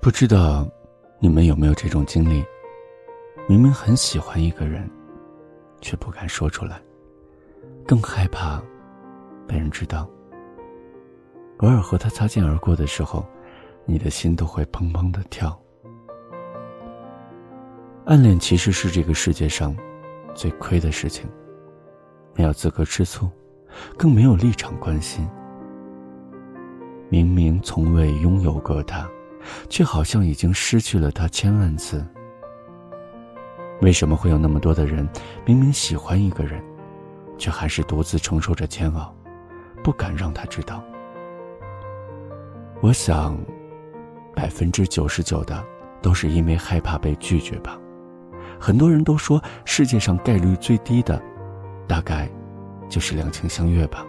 不知道你们有没有这种经历？明明很喜欢一个人，却不敢说出来，更害怕被人知道。偶尔和他擦肩而过的时候，你的心都会砰砰的跳。暗恋其实是这个世界上最亏的事情，没有资格吃醋，更没有立场关心。明明从未拥有过他。却好像已经失去了他千万次。为什么会有那么多的人，明明喜欢一个人，却还是独自承受着煎熬，不敢让他知道？我想，百分之九十九的都是因为害怕被拒绝吧。很多人都说，世界上概率最低的，大概就是两情相悦吧。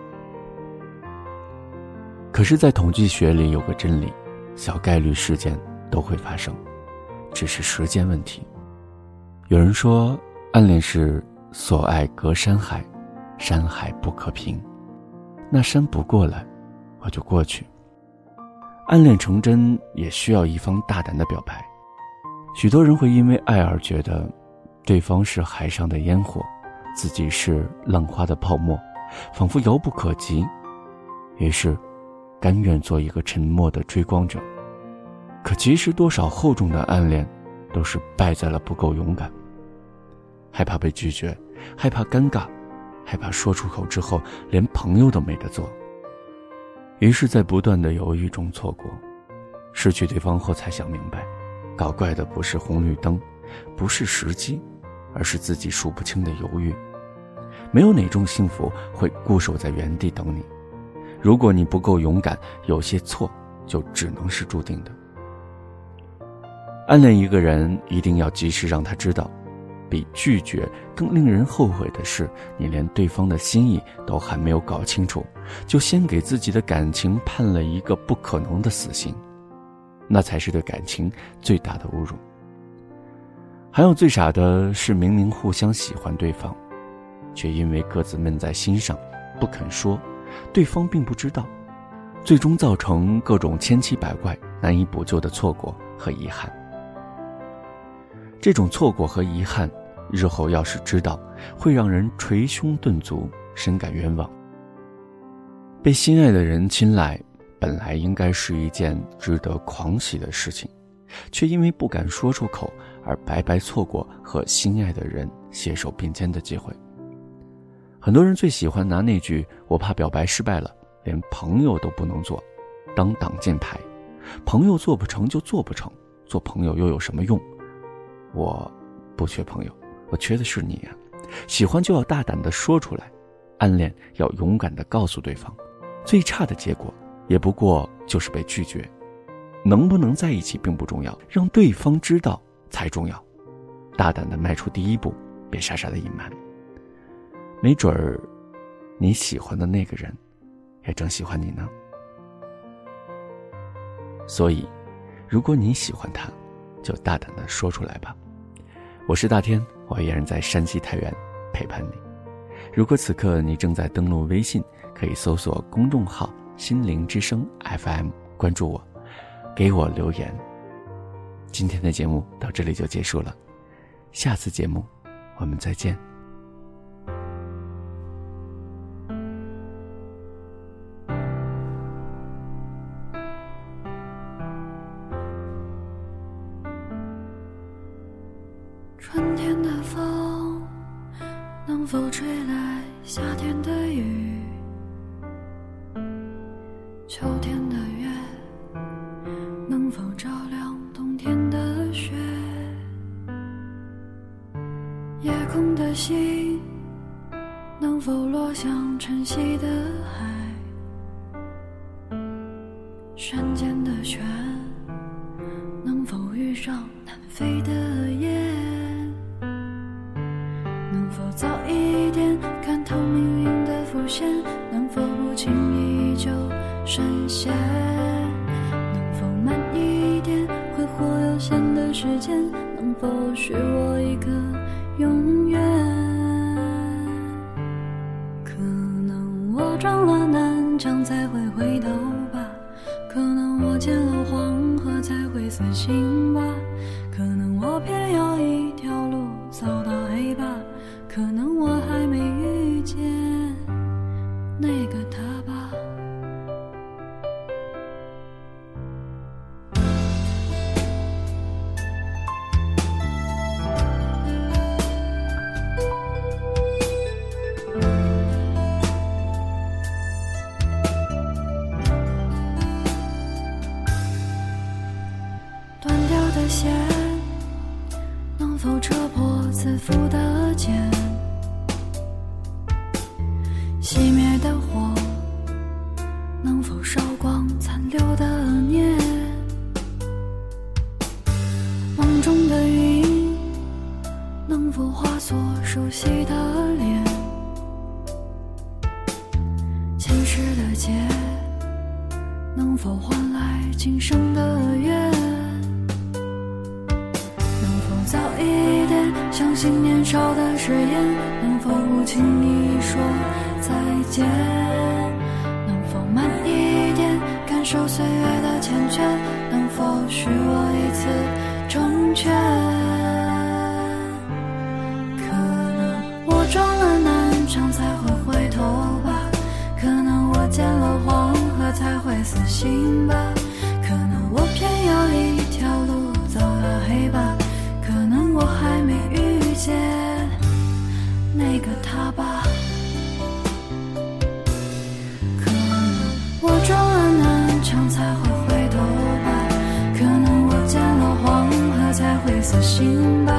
可是，在统计学里有个真理。小概率事件都会发生，只是时间问题。有人说，暗恋是所爱隔山海，山海不可平。那山不过来，我就过去。暗恋成真也需要一方大胆的表白。许多人会因为爱而觉得，对方是海上的烟火，自己是浪花的泡沫，仿佛遥不可及。于是。甘愿做一个沉默的追光者，可其实多少厚重的暗恋，都是败在了不够勇敢。害怕被拒绝，害怕尴尬，害怕说出口之后连朋友都没得做。于是，在不断的犹豫中错过，失去对方后才想明白，搞怪的不是红绿灯，不是时机，而是自己数不清的犹豫。没有哪种幸福会固守在原地等你。如果你不够勇敢，有些错就只能是注定的。暗恋一个人，一定要及时让他知道。比拒绝更令人后悔的是，你连对方的心意都还没有搞清楚，就先给自己的感情判了一个不可能的死刑，那才是对感情最大的侮辱。还有最傻的是，明明互相喜欢对方，却因为各自闷在心上，不肯说。对方并不知道，最终造成各种千奇百怪、难以补救的错过和遗憾。这种错过和遗憾，日后要是知道，会让人捶胸顿足，深感冤枉。被心爱的人青睐，本来应该是一件值得狂喜的事情，却因为不敢说出口，而白白错过和心爱的人携手并肩的机会。很多人最喜欢拿那句“我怕表白失败了，连朋友都不能做”，当挡箭牌。朋友做不成就做不成，做朋友又有什么用？我不缺朋友，我缺的是你呀。喜欢就要大胆的说出来，暗恋要勇敢的告诉对方。最差的结果也不过就是被拒绝。能不能在一起并不重要，让对方知道才重要。大胆的迈出第一步，别傻傻的隐瞒。没准儿，你喜欢的那个人，也正喜欢你呢。所以，如果你喜欢他，就大胆的说出来吧。我是大天，我依然在山西太原陪伴你。如果此刻你正在登录微信，可以搜索公众号“心灵之声 FM”，关注我，给我留言。今天的节目到这里就结束了，下次节目我们再见。春天的风能否吹来夏天的雨？秋天的月能否照亮冬天的雪？夜空的星能否落向晨曦的海？山间的泉能否遇上南飞的雁？一点看透命运的伏线，能否不轻易就深陷？能否慢一点挥霍有限的时间？能否许我一个永远？可能我撞了南墙才会回头吧，可能我见了黄河。才会死心吧。可能我偏要线，能否扯破自负的茧？熄灭的火，能否烧光残留的念？梦中的云，能否化作熟悉的脸？前世的劫，能否换来今生的缘？相信年少的誓言？能否不轻易说再见？能否慢一点感受岁月的缱绻？能否许我一次成全？可能我撞了南墙才会回头吧，可能我见了黄河才会死心吧，死心吧，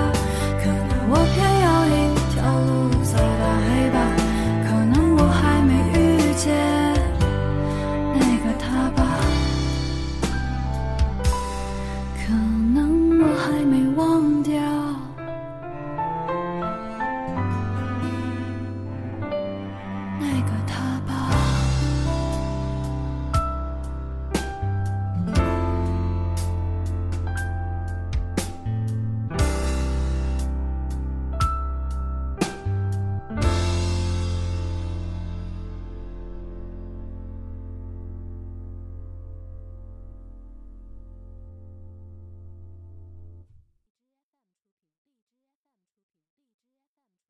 可能我偏要一条路走到黑吧，可能我还没遇见那个他吧。可能我还没忘掉那个他。